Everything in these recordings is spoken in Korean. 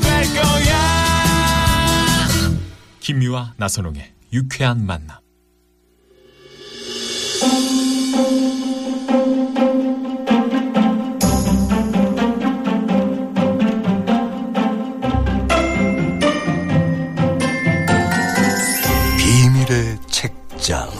될 거야 김미화 나선홍의 유쾌한 만남. 비밀의 책장.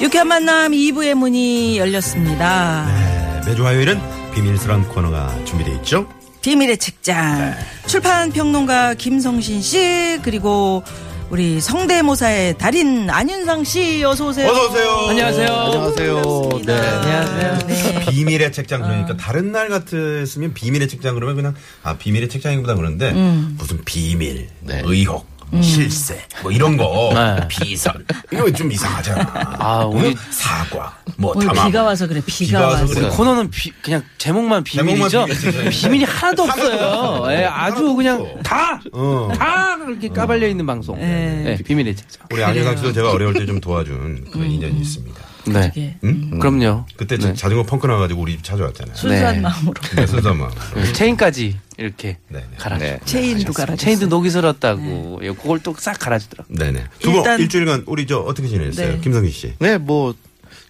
유쾌한 만남 2부의 문이 열렸습니다. 네, 매주 화요일은 비밀스러운 코너가 준비되어 있죠. 비밀의 책장. 출판 평론가 김성신 씨 그리고 우리 성대모사의 달인 안윤상 씨 어서 오세요. 어서 오세요. 안녕하세요. 안녕하세요. 네. 안녕하세요. 네. 비밀의 책장 그러니까 다른 날 같았으면 비밀의 책장 그러면 그냥 아 비밀의 책장이보다 그런데 무슨 비밀, 의혹, 실세 뭐 이런 거 네. 비선 이거 좀 이상하잖아. 아, 우리- 응? 사과 뭐 오늘 담화 비가 와서 그래. 비가, 비가 와서 와서. 그래. 코너는 비- 그냥 제목만 비밀이죠. 비밀이 하나도 없어요. 예, 아주 그냥 다, 어. 다 이렇게 까발려 있는 방송. 네. 네, 비밀의 책장. 우리 씨도 제가 어려울 때 좀 도와준 그런 인연이 있습니다. 네. 이게 응? 그럼요. 그때 네. 자전거 펑크 나가지고 우리 집 찾아왔잖아요. 순수한 네. 마음으로. 네, 순수한 마음. 네, 체인까지 이렇게 네, 네. 갈아줘. 체인도 갈아줬어요. 체인도 녹이 슬었다고. 예, 그걸 또 싹 갈아주더라고. 네네. 두분 일단- 일주일간 우리 저 어떻게 지냈어요? 네. 김성희 씨. 네, 뭐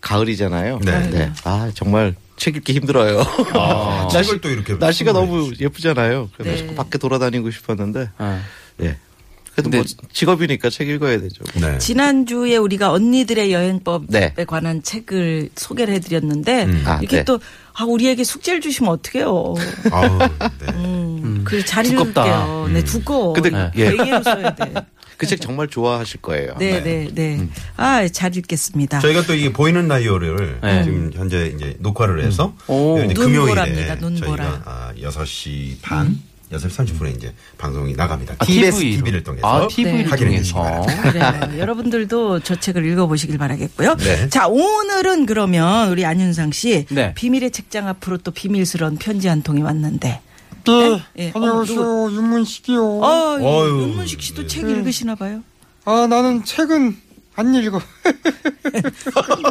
가을이잖아요. 네. 아 정말 책 읽기 힘들어요. 날씨를 또 이렇게 날씨가 너무 예쁘잖아요. 그래서 네. 밖에 돌아다니고 싶었는데, 아. 예. 그래도 근데- 뭐 직업이니까 책 읽어야 되죠. 네. 지난주에 우리가 언니들의 여행법에 네. 관한 책을 소개를 해드렸는데 아, 이렇게 네. 또 아, 우리에게 숙제를 주시면 어떡해요. 아우, 네. 음, 그잘 두껍다. 읽을게요. 네, 두꺼워. 근데- 네. 예. 베개로 써야 돼. 그책 정말 좋아하실 거예요. 네, 네, 네. 아, 잘 읽겠습니다. 저희가 또 이게 보이는 라디오를 네. 지금 현재 이제 녹화를 해서 오. 이제 눈보라입니다, 금요일에 눈보라. 저희가 아, 6시 반, 6시 30분에 이제 방송이 나갑니다. 아, TBS TV 로. TV를 통해서 아, TV를 확인해 주시기 통해서. 바랍니다. 그래요. 여러분들도 저 책을 읽어보시길 바라겠고요. 네. 자, 오늘은 그러면 우리 안윤상 씨 네. 비밀의 책장 앞으로 또 비밀스러운 편지 한 통이 왔는데. 네. 예. 안녕하세요. 어, 윤문식이요. 어, 어휴, 윤문식 씨도 네. 책 읽으시나 봐요. 아, 나는 책은 안 읽어.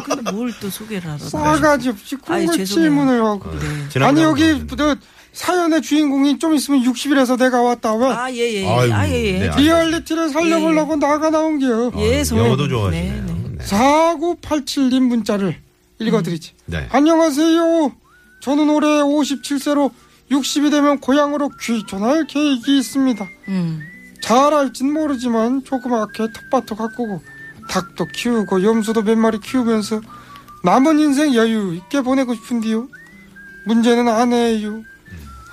근데 뭘 또 소개를 하러 싸가지 없이 죄송해요. 질문을 하고. 네. 아니, 여기 저 사연의 주인공이 좀 있으면 60일에서 내가 왔다. 왜? 아, 예, 예, 예. 아이고, 아, 예, 예. 네, 아, 리얼리티를 살려보려고 나가 나온 게요. 예, 아. 영어도 좋아하시네요. 네, 네. 네. 4987님 문자를 읽어드리지. 네. 안녕하세요. 저는 올해 57세로 60이 되면 고향으로 귀촌할 계획이 있습니다. 음. 잘 알진 모르지만 조그맣게 텃밭도 가꾸고 닭도 키우고 염소도 몇 마리 키우면서 남은 인생 여유 있게 보내고 싶은데요. 문제는 아내예요.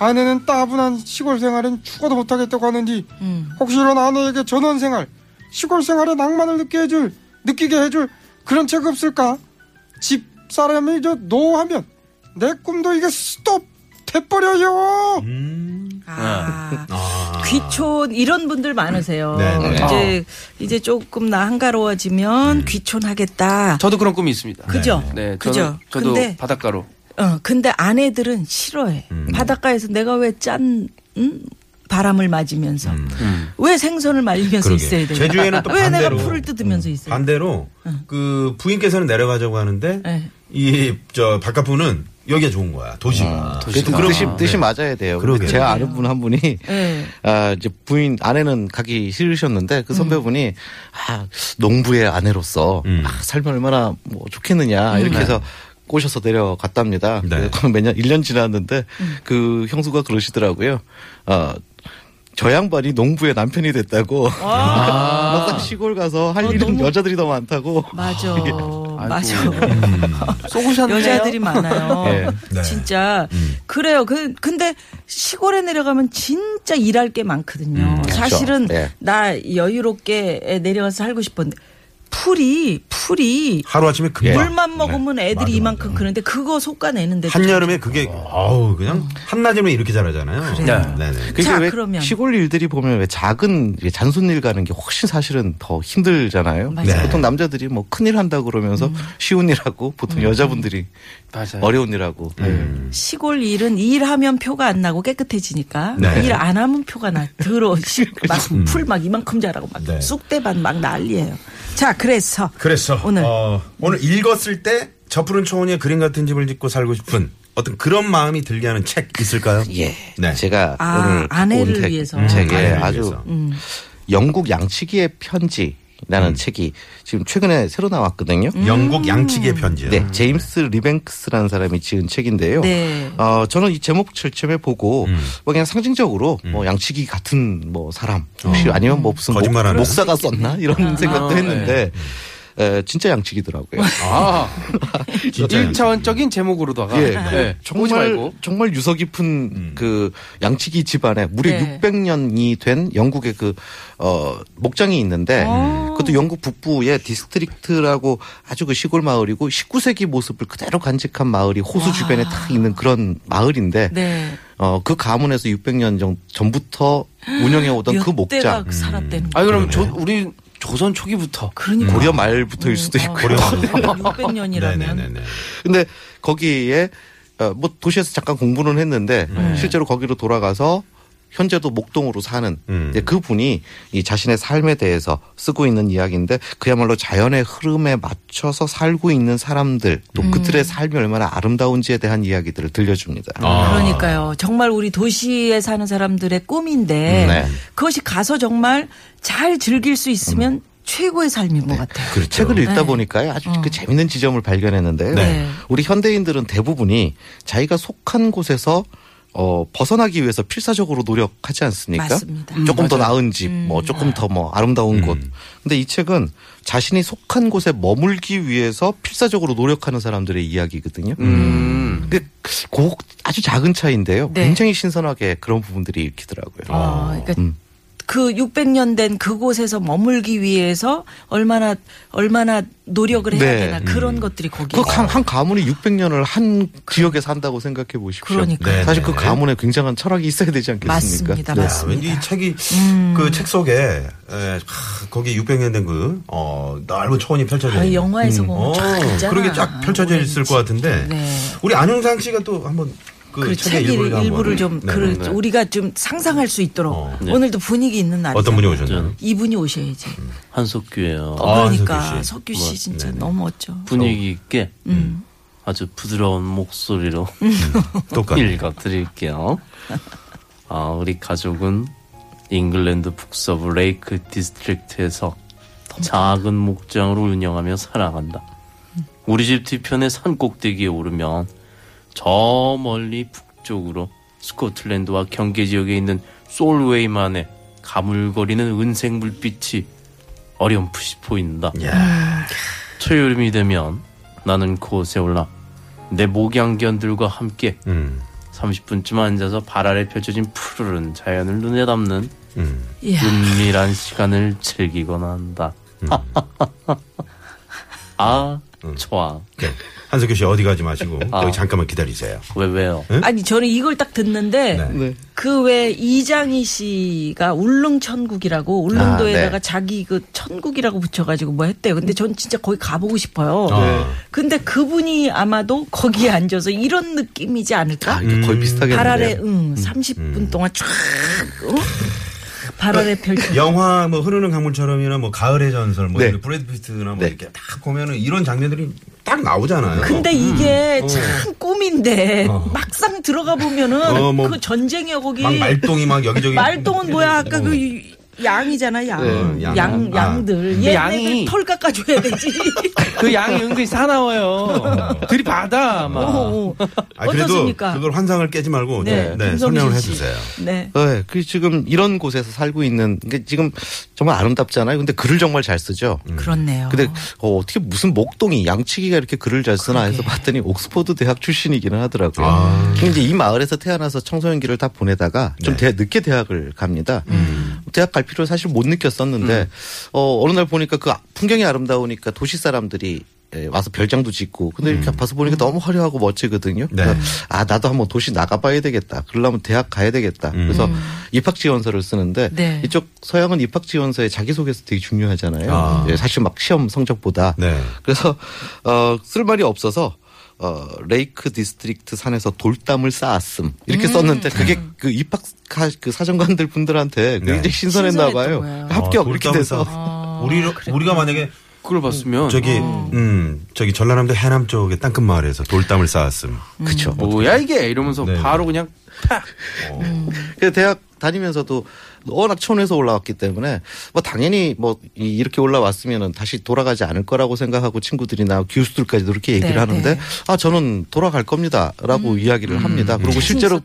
아내는 따분한 시골 생활은 죽어도 못하겠다고 하는데 음. 혹시 이런 아내에게 전원 생활, 시골 생활의 낭만을 느끼게 해줄, 느끼게 해줄 그런 책 없을까? 집 사람이 저 노하면 내 꿈도 이게 스톱 돼버려요. 음. 아. 아. 귀촌 이런 분들 많으세요. 네, 네. 이제 이제 조금 나 한가로워지면 음. 귀촌하겠다. 저도 그런 꿈이 있습니다. 그죠? 네, 그죠? 저도, 저도 근데 바닷가로. 어, 근데 아내들은 싫어해. 음. 바닷가에서 내가 왜 짠, 음? 바람을 맞으면서. 왜 생선을 말리면서 그러게. 있어야 돼? 제주에는 또왜 내가 반대로. 풀을 뜯으면서 있어야 돼? 반대로 그 부인께서는 내려가자고 하는데 네. 이저 바깥분은 여기가 좋은 거야 도시가. 그 도시가. 뜻이, 네. 뜻이 맞아야 돼요. 그러게요. 제가 아는 분 한 분이 네. 아, 이제 부인 아내는 가기 싫으셨는데 그 선배분이 아, 농부의 아내로서 음. 아, 삶이 얼마나 뭐 좋겠느냐 이렇게 해서 꼬셔서 내려갔답니다. 네. 네. 매년 1년 지났는데 그 형수가 그러시더라고요. 어, 저 양반이 농부의 남편이 됐다고. 막상 시골 가서 할 어, 일은 너무- 여자들이 더 많다고. 맞아. 맞아. 쏘구셨네요. 여자들이 많아요. 예. 네. 진짜 그래요. 그 근데 시골에 내려가면 진짜 일할 게 많거든요. 그렇죠. 사실은 네. 나 여유롭게 내려가서 살고 싶었는데 풀이 풀이 하루 아침에 금방 물만 먹으면 애들이 맞아, 이만큼 맞아. 크는데 그거 솎아내는데 한여름에 그게 어우 그냥 한낮이면 이렇게 자라잖아요. 그래요. 네 네. 그게 자, 왜 그러면. 시골 일들이 보면 왜 작은 잔손일 가는 게 훨씬 사실은 더 힘들잖아요. 맞아요. 음. 보통 남자들이 뭐 큰일 한다 그러면서 쉬운 일하고 보통 여자분들이 맞아요. 어려운 일하고. 음. 시골 일은 일하면 표가 안 나고 깨끗해지니까 네. 일안 하면 표가 나 들어 막풀 막 이만큼 자라고 막 네. 쑥대밭 막 난리예요. 자 그래서 그래서 오늘. 어, 오늘 읽었을 때 저 푸른 초원에 그림 같은 집을 짓고 살고 싶은 어떤 그런 마음이 들게 하는 책 있을까요? 예. 네. 제가 아, 오늘 아내를 온 책- 위해서. 음. 책에 아내를 아주 위해서. 영국 양치기의 편지 라는 음. 책이 지금 최근에 새로 나왔거든요. 영국 양치기의 편지요. 네, 제임스 리뱅크스라는 사람이 지은 책인데요. 네. 어, 저는 이 제목 처음에 보고 음. 뭐 그냥 상징적으로 뭐 양치기 같은 뭐 사람 혹시 아니면 뭐 무슨 목, 거짓말하는. 목사가 썼나 이런 생각도 아, 했는데 에, 진짜 양치기더라고요. 아, 진짜 1차원적인 제목으로다가. 예, 네. 보지 정말. 정말 유서 깊은 그 양치기 집안에 무려 네. 600년이 된 영국의 그 어, 목장이 있는데 어. 그것도 영국 북부의 디스트릭트라고 아주 그 시골 마을이고 19세기 모습을 그대로 간직한 마을이 호수 주변에 딱 있는 그런 마을인데 네. 어, 그 가문에서 600년 전, 전부터 운영해 오던 그 목장 살았대는 아, 그럼. 조, 우리 조선 초기부터. 그러니까 고려 말부터일 수도 있고 고려 말. 600년이라면 네네네네. 근데 거기에 어, 뭐 도시에서 잠깐 공부는 했는데 실제로 거기로 돌아가서 현재도 목동으로 사는 음. 이제 그분이 이 자신의 삶에 대해서 쓰고 있는 이야기인데 그야말로 자연의 흐름에 맞춰서 살고 있는 사람들 또 음. 그들의 삶이 얼마나 아름다운지에 대한 이야기들을 들려줍니다. 아. 그러니까요. 정말 우리 도시에 사는 사람들의 꿈인데 네. 그것이 가서 정말 잘 즐길 수 있으면 최고의 삶인 것 같아요. 그렇죠. 책을 읽다 네. 보니까요 아주 그 재밌는 지점을 발견했는데요. 네. 우리 현대인들은 대부분이 자기가 속한 곳에서 어, 벗어나기 위해서 필사적으로 노력하지 않습니까? 맞습니다. 조금 더 나은 집, 뭐 조금 더 뭐 아름다운 곳. 근데 이 책은 자신이 속한 곳에 머물기 위해서 필사적으로 노력하는 사람들의 이야기거든요. 음. 그, 그 아주 작은 차이인데요. 네. 굉장히 신선하게 그런 부분들이 읽히더라고요. 아, 그러니까 음. 그 600년 된 그곳에서 머물기 위해서 얼마나 얼마나 노력을 해야 네. 되나 그런 것들이 거기에 그 한, 한 가문이 600년을 한 지역에 산다고 생각해 보십시오. 그러니까요. 네, 사실 네. 그 가문에 굉장한 철학이 있어야 되지 않겠습니까? 맞습니다, 네. 야, 맞습니다. 왠지 이 책이 음. 그책 속에 에, 하, 거기 600년 된그 어, 넓은 초원이 펼쳐져 아, 있는 영화에서 보면 어, 쫙. 그런 게 쫙 펼쳐져 있을 것 같은데 네. 우리 안영상 씨가 또 한번 그, 그 책의 책 일부를. 일부를 좀 네, 그 네. 우리가 좀 상상할 수 있도록 어. 오늘도 분위기 있는 날이죠. 어떤 분이 오셨나요? 이분이 오셔야지. 한석규예요. 어, 아, 그러니까 석규 씨. 석규 씨 뭐, 진짜 네네. 너무 멋져. 분위기 있게 음. 아주 부드러운 목소리로 똑같네. 읽어드릴게요. 아, 우리 가족은 잉글랜드 북서부 레이크 디스트릭트에서 작은 목장으로 운영하며 살아간다. 우리 집 뒤편의 산 꼭대기에 오르면 저 멀리 북쪽으로 스코틀랜드와 경계 지역에 있는 솔웨이만의 가물거리는 은색 물빛이 어렴풋이 보인다. 야, 초여름이 되면 나는 그곳에 올라 내 목양견들과 함께 음, 30분쯤 앉아서 발 아래 펼쳐진 푸르른 자연을 눈에 담는 음. 은밀한 시간을 즐기곤 한다. 아, 좋아. 네. 한석규 씨 어디 가지 마시고 아. 여기 잠깐만 기다리세요. 왜, 왜요? 아니 저는 이걸 딱 듣는데 네. 네. 그왜 이장희 씨가 울릉천국이라고 울릉도에다가 아, 네. 자기 그 천국이라고 붙여가지고 뭐 했대요. 근데 전 진짜 거기 가보고 싶어요. 네. 근데 그분이 아마도 거기에 앉아서 이런 느낌이지 않을까? 아, 거의 비슷하게 발 아래. 응 30분 동안 쫙 어? 발 아래 펼쳐. 영화 뭐 흐르는 강물처럼이나 뭐 가을의 전설 뭐 네. 이렇게 브래드 피트나 뭐 네. 이렇게 딱 보면은 이런 장면들이 딱 나오잖아요. 근데 이게 참 꿈인데 어. 막상 들어가 보면은 어, 뭐 그 전쟁이야 거기. 막 말똥이 막 여기저기 말똥은 뭐야 아까 그 양이잖아 양. 네, 양. 양, 아. 양들. 얘네들 양이- 털 깎아줘야 되지. 그 양이 은근히 사나워요. 들이받아, 막. 어, 어. 아, 그래도 어떻습니까? 그걸 환상을 깨지 말고 네, 네, 네, 김성진 설명을 씨. 해주세요. 네. 네, 그 지금 이런 곳에서 살고 있는 게 지금 정말 아름답잖아요. 근데 글을 정말 잘 쓰죠. 그렇네요. 근데 어, 떻게 무슨 목동이 양치기가 이렇게 글을 잘 쓰나 해서 그러게. 봤더니 옥스퍼드 대학 출신이기는 하더라고요. 아. 근데 이제 이 마을에서 태어나서 청소년기를 다 보내다가 좀 네. 대- 늦게 대학을 갑니다. 대학 갈 필요를 사실 못 느꼈었는데 어 어느 날 보니까 그 풍경이 아름다우니까 도시 사람들이 예, 와서 별장도 짓고 근데 이렇게 와서 보니까 너무 화려하고 멋지거든요. 네. 그래서 아 나도 한번 도시 나가봐야 되겠다. 그러려면 대학 가야 되겠다. 그래서 입학 지원서를 쓰는데 네. 이쪽 서양은 입학 지원서에 자기소개서 되게 중요하잖아요. 아. 예, 사실 막 시험 성적보다 네. 그래서 어, 쓸 말이 없어서 어, 레이크 디스트릭트 산에서 돌담을 쌓았음 이렇게 썼는데 그게 그 입학 가, 그 사정관들 분들한테 네. 굉장히 신선했나 봐요. 거예요. 합격 아, 이렇게 돼서 쌓- 우리 우리가 만약에 그걸 봤으면 저기 음 저기 전라남도 해남 쪽에 땅끝 마을에서 돌담을 쌓았음. 그렇죠. 뭐야 이게 이러면서 네. 바로 그냥 그 대학 다니면서도 워낙 촌에서 올라왔기 때문에 뭐 당연히 뭐 이- 이렇게 올라왔으면은 다시 돌아가지 않을 거라고 생각하고 친구들이나 교수들까지도 그렇게 얘기를 네, 하는데 네. 아 저는 돌아갈 겁니다라고 이야기를 합니다. 그리고 자신 실제로.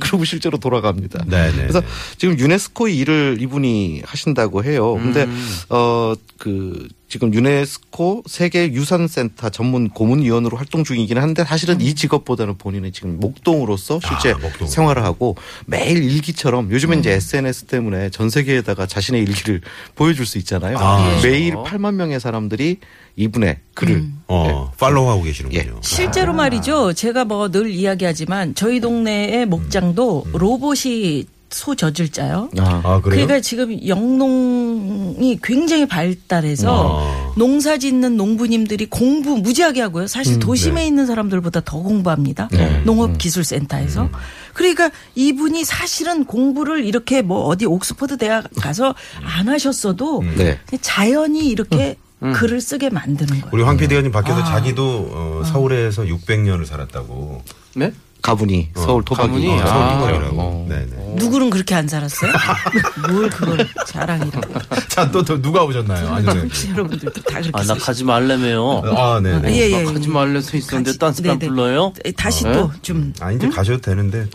그리고 실제로 돌아갑니다. 네, 네, 그래서 네. 지금 유네스코 일을 이분이 하신다고 해요. 근데 어그 지금 유네스코 세계 유산센터 전문 고문위원으로 활동 중이긴 한데 사실은 이 직업보다는 본인은 지금 목동으로서 실제 아, 목동. 생활을 하고 매일 일기처럼 요즘엔 이제 SNS 때문에 전 세계에다가 자신의 일기를 보여줄 수 있잖아요. 아, 매일 8만 명의 사람들이 이분의 글을 어 팔로우하고 계시는군요. 예. 실제로 말이죠. 제가 뭐 늘 이야기하지만 저희 동네의 목장도 로봇이 소 젖을 짜요. 아, 아 그래요? 그러니까 지금 영농이 굉장히 발달해서 아. 농사 짓는 농부님들이 공부 무지하게 하고요. 사실 도심에 네. 있는 사람들보다 더 공부합니다. 농업기술센터에서. 그러니까 이분이 사실은 공부를 이렇게 뭐 어디 옥스퍼드 대학 가서 안 하셨어도 네. 그냥 자연히 이렇게 글을 쓰게 만드는 거예요. 우리 황 PD가님 밖에서 아. 자기도 어, 서울에서 600년을 살았다고. 네? 가분이 서울 토박이 가문이? 어, 서울 아. 토박이라고. 어. 네네. 누구는 그렇게 안 살았어요? 뭘 그걸 자랑이라고. 자 또 또 누가 오셨나요? 아니 청취자 여러분들도 다 그렇게 아, 나. 가지 말래매요. 아 네 네. 예, 예. 나 가지 말래서 있었는데 같이- 딴 사람 네네. 불러요? 다시 네? 또좀 아 이제 가셔도 되는데.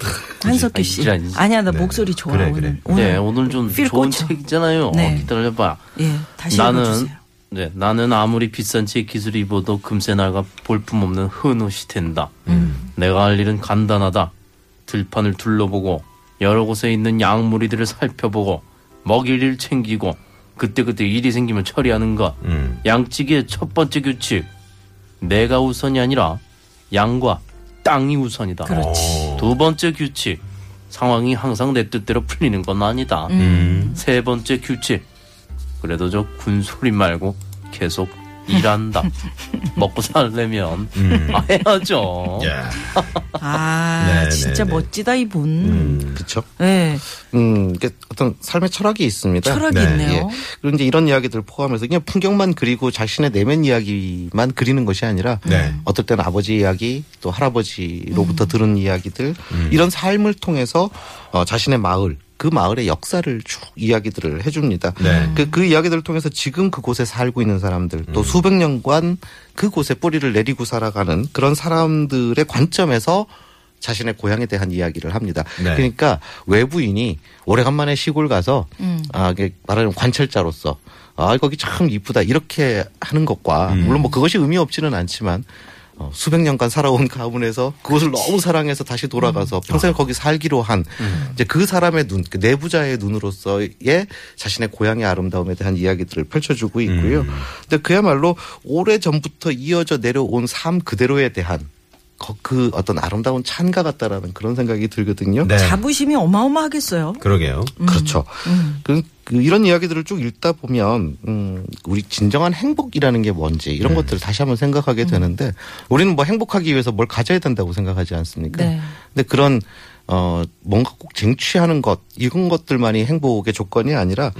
한석규 씨. 아니지. 아니야 나 네. 목소리 좋아 그래. 그래. 오늘 네, 오늘 좀필 좋은 꽂혀. 책 있잖아요. 네. 기다려봐. 예, 다시 나는 읽어주세요. 네, 나는 아무리 비싼 책 기술 입어도 금세 나가 볼품 없는 흔옷이 된다. 음. 내가 할 일은 간단하다. 들판을 둘러보고 여러 곳에 있는 양무리들을 살펴보고 먹일 일 챙기고 그때그때 일이 생기면 처리하는 것. 음. 양치기의 첫 번째 규칙. 내가 우선이 아니라 양과 땅이 우선이다. 그렇지. 두 번째 규칙. 상황이 항상 내 뜻대로 풀리는 건 아니다. 음. 세 번째 규칙. 그래도 저 군소리 말고 계속 일한다. 먹고 살려면 음. 아, 해야죠. 야. 아 네, 진짜 네, 네. 멋지다 이분. 음. 그렇죠. 네, 음, 이게 어떤 삶의 철학이 있습니다. 철학이 네, 있네요. 예. 그리고 이제 이런 이야기들 포함해서 그냥 풍경만 그리고 자신의 내면 이야기만 그리는 것이 아니라 네. 어떨 때는 아버지 이야기 또 할아버지로부터 들은 이야기들 이런 삶을 통해서 어, 자신의 마을 그 마을의 역사를 쭉 이야기들을 해줍니다. 네. 그, 그 이야기들을 통해서 지금 그곳에 살고 있는 사람들 또 수백 년간 그곳에 뿌리를 내리고 살아가는 그런 사람들의 관점에서 자신의 고향에 대한 이야기를 합니다. 네. 그러니까 외부인이 오래간만에 시골 가서 아, 이게 말하자면 관찰자로서 아, 거기 참 이쁘다 이렇게 하는 것과 물론 뭐 그것이 의미 없지는 않지만 어, 수백 년간 살아온 가문에서 그곳을 너무 사랑해서 다시 돌아가서 평생 거기 살기로 한 이제 그 사람의 눈, 그 내부자의 눈으로서의 자신의 고향의 아름다움에 대한 이야기들을 펼쳐주고 있고요. 근데 그야말로 오래 전부터 이어져 내려온 삶 그대로에 대한 거- 그 어떤 아름다운 찬가 같다라는 그런 생각이 들거든요. 네. 자부심이 어마어마하겠어요. 그러게요. 그렇죠. 그, 그 이런 이야기들을 쭉 읽다 보면 음, 우리 진정한 행복이라는 게 뭔지 이런 것들을 다시 한번 생각하게 되는데 우리는 뭐 행복하기 위해서 뭘 가져야 된다고 생각하지 않습니까? 네. 근데 그런 어 뭔가 꼭 쟁취하는 것 이런 것들만이 행복의 조건이 아니라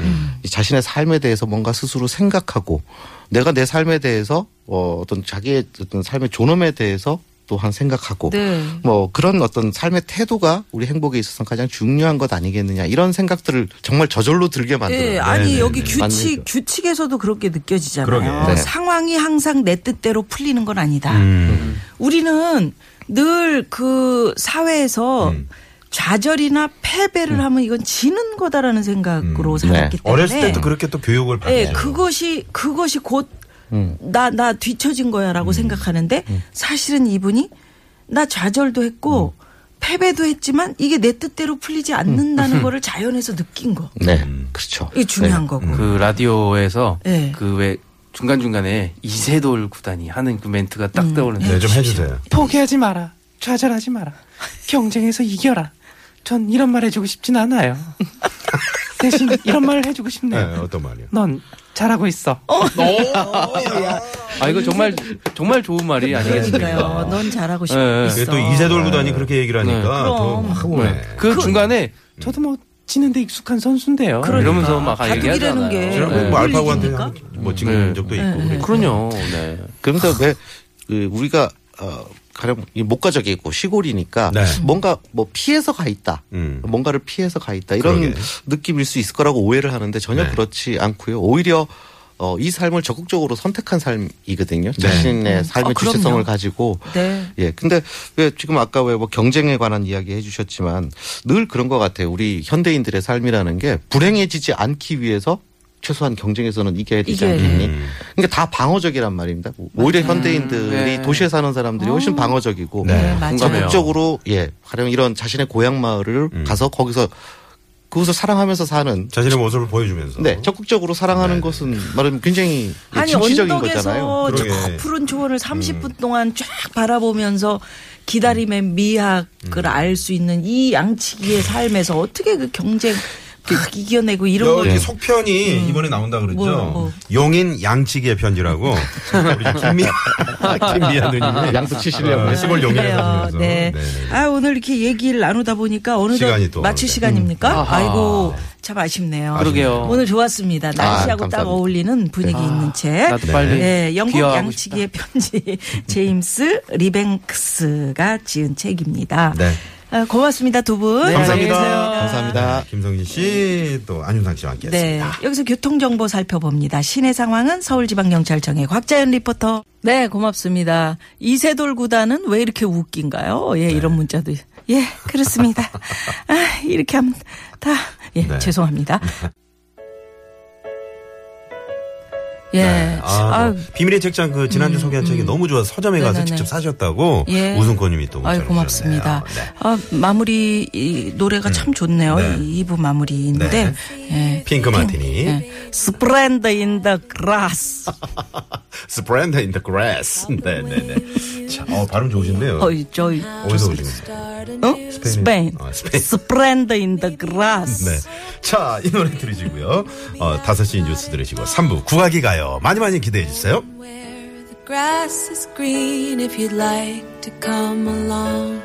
이 자신의 삶에 대해서 뭔가 스스로 생각하고 내가 내 삶에 대해서 어 어떤 자기의 어떤 삶의 존엄에 대해서 또한 생각하고 네. 뭐 그런 어떤 삶의 태도가 우리 행복에 있어서 가장 중요한 것 아니겠느냐 이런 생각들을 정말 저절로 들게 만들어요. 예, 아니 네, 여기 네, 네. 규칙 맞는 규칙에서도 그렇게 느껴지잖아요. 네. 상황이 항상 내 뜻대로 풀리는 건 아니다. 음. 우리는 늘 그 사회에서 음. 좌절이나 패배를 하면 이건 지는 거다라는 생각으로 음. 살았기 네. 때문에 어렸을 때도 그렇게 또 교육을 받죠. 예, 그것이 그것이 곧 음. 나 나 뒤처진 거야 라고 생각하는데 사실은 이분이 나 좌절도 했고 패배도 했지만 이게 내 뜻대로 풀리지 않는다는 거를 자연에서 느낀 거. 네. 음. 그렇죠. 이게 중요한 네. 거고. 그 라디오에서 네. 그왜 중간 중간에 이세돌 구단이 하는 그 멘트가 딱 음. 떠오르는데 네, 좀 해주세요. 포기하지 마라. 좌절하지 마라. 경쟁에서 이겨라. 전 이런 말 해주고 싶진 않아요. 대신 이런 말을 해주고 네, 싶네요. 어떤 말이요? 넌 잘하고 있어. 아 이거 정말 정말 좋은 말이 아니겠습니까? 넌 잘하고 싶어. 네, 네. 있어. 그게 또 이세돌 구단이 그렇게 얘기를 하니까 네. 더 그럼. 하고 오네. 그 중간에 저도 뭐 지는데 익숙한 선수인데요. 그러니까. 이러면서 막 얘기하잖아요. 게 네. 뭐 알파고한테? 뭐 찍는 네. 적도 있고. 네. 그러니까. 그럼요. 네. 그런데 왜 그, 우리가 어, 가령 이 목가적이고 시골이니까 네. 뭔가 뭐 피해서 가 있다. 음. 뭔가를 피해서 가 있다. 이런 그러게. 느낌일 수 있을 거라고 오해를 하는데 전혀 네. 그렇지 않고요. 오히려 어, 이 삶을 적극적으로 선택한 삶이거든요. 자신의 삶의 아. 주체성을 가지고. 네. 예. 근데 왜 지금 아까 왜 뭐 경쟁에 관한 이야기 해주셨지만 늘 그런 것 같아요. 우리 현대인들의 삶이라는 게 불행해지지 않기 위해서 최소한 경쟁에서는 이겨야 되지 이겨야 않겠니? 음. 그러니까 다 방어적이란 말입니다. 오히려 현대인들이 네. 도시에 사는 사람들이 훨씬 방어적이고 네, 맞아요. 적극적으로 예, 가령 이런 자신의 고향 마을을 음. 가서 거기서 그곳을 사랑하면서 사는 자신의 모습을 보여주면서. 네, 적극적으로 사랑하는 네. 것은 말하면 굉장히 예, 아니 진취적인 거잖아요. 저. 음. 푸른 초원을 30분 동안 쫙 바라보면서 기다림의 미학을 음. 알수 있는 이 양치기의 삶에서 어떻게 그 경쟁 막 이겨내고 이런 걸 여기 속편이 이번에 나온다 그랬죠. 뭐, 뭐. 용인 양치기의 편지라고 우리 김미 김미아 누님이 양도 치시려고. 어, 시골 용인에 그래요. 사시면서 네. 네네. 아 오늘 이렇게 얘기를 나누다 보니까 어느덧 시간이 또 마칠. 시간입니까? 아하. 아이고 참 아쉽네요. 그러게요. 오늘 좋았습니다. 날씨하고 딱 감사합니다. 어울리는 분위기 있는 책. 나도 빨리 네, 영국 양치기의 편지 제임스 리뱅크스가 지은 책입니다. 네. 아, 고맙습니다 두 분. 감사합니다. 안녕히 계세요. 감사합니다. 김성진 씨, 또 안윤상 씨와 함께 네. 했습니다. 여기서 교통 정보 살펴봅니다. 시내 상황은 서울지방경찰청의 곽자연 리포터. 네, 고맙습니다. 이세돌 구단은 왜 이렇게 웃긴가요? 예, 이런 문자도. 예, 그렇습니다. 아, 이렇게 하면 다. 예, 네. 죄송합니다. 예. 네. 아, 뭐 비밀의 책장 그 지난주 소개한 책이 너무 좋아서 서점에 가서 네네네. 직접 사셨다고 예. 우승권님이 또 아유, 고맙습니다. 네. 아, 마무리, 이 노래가 참 좋네요. 네. 이 2부 마무리인데. 네. 예. 핑크 마티니. 예. Splendor in the Grass. Splendor in the Grass. 네네네. 자, 어, 발음 좋으신데요. 어이, 저희. 어디서 오신 거예요? 어? 스페인. 아, 스페인. Splendor in the Grass. 네. 자, 이 노래 들으시고요. 어, 5시 뉴스 들으시고 3부 구하기 가요. 많이 많이 기대해 주세요. where the grass is green if you'd like to come along.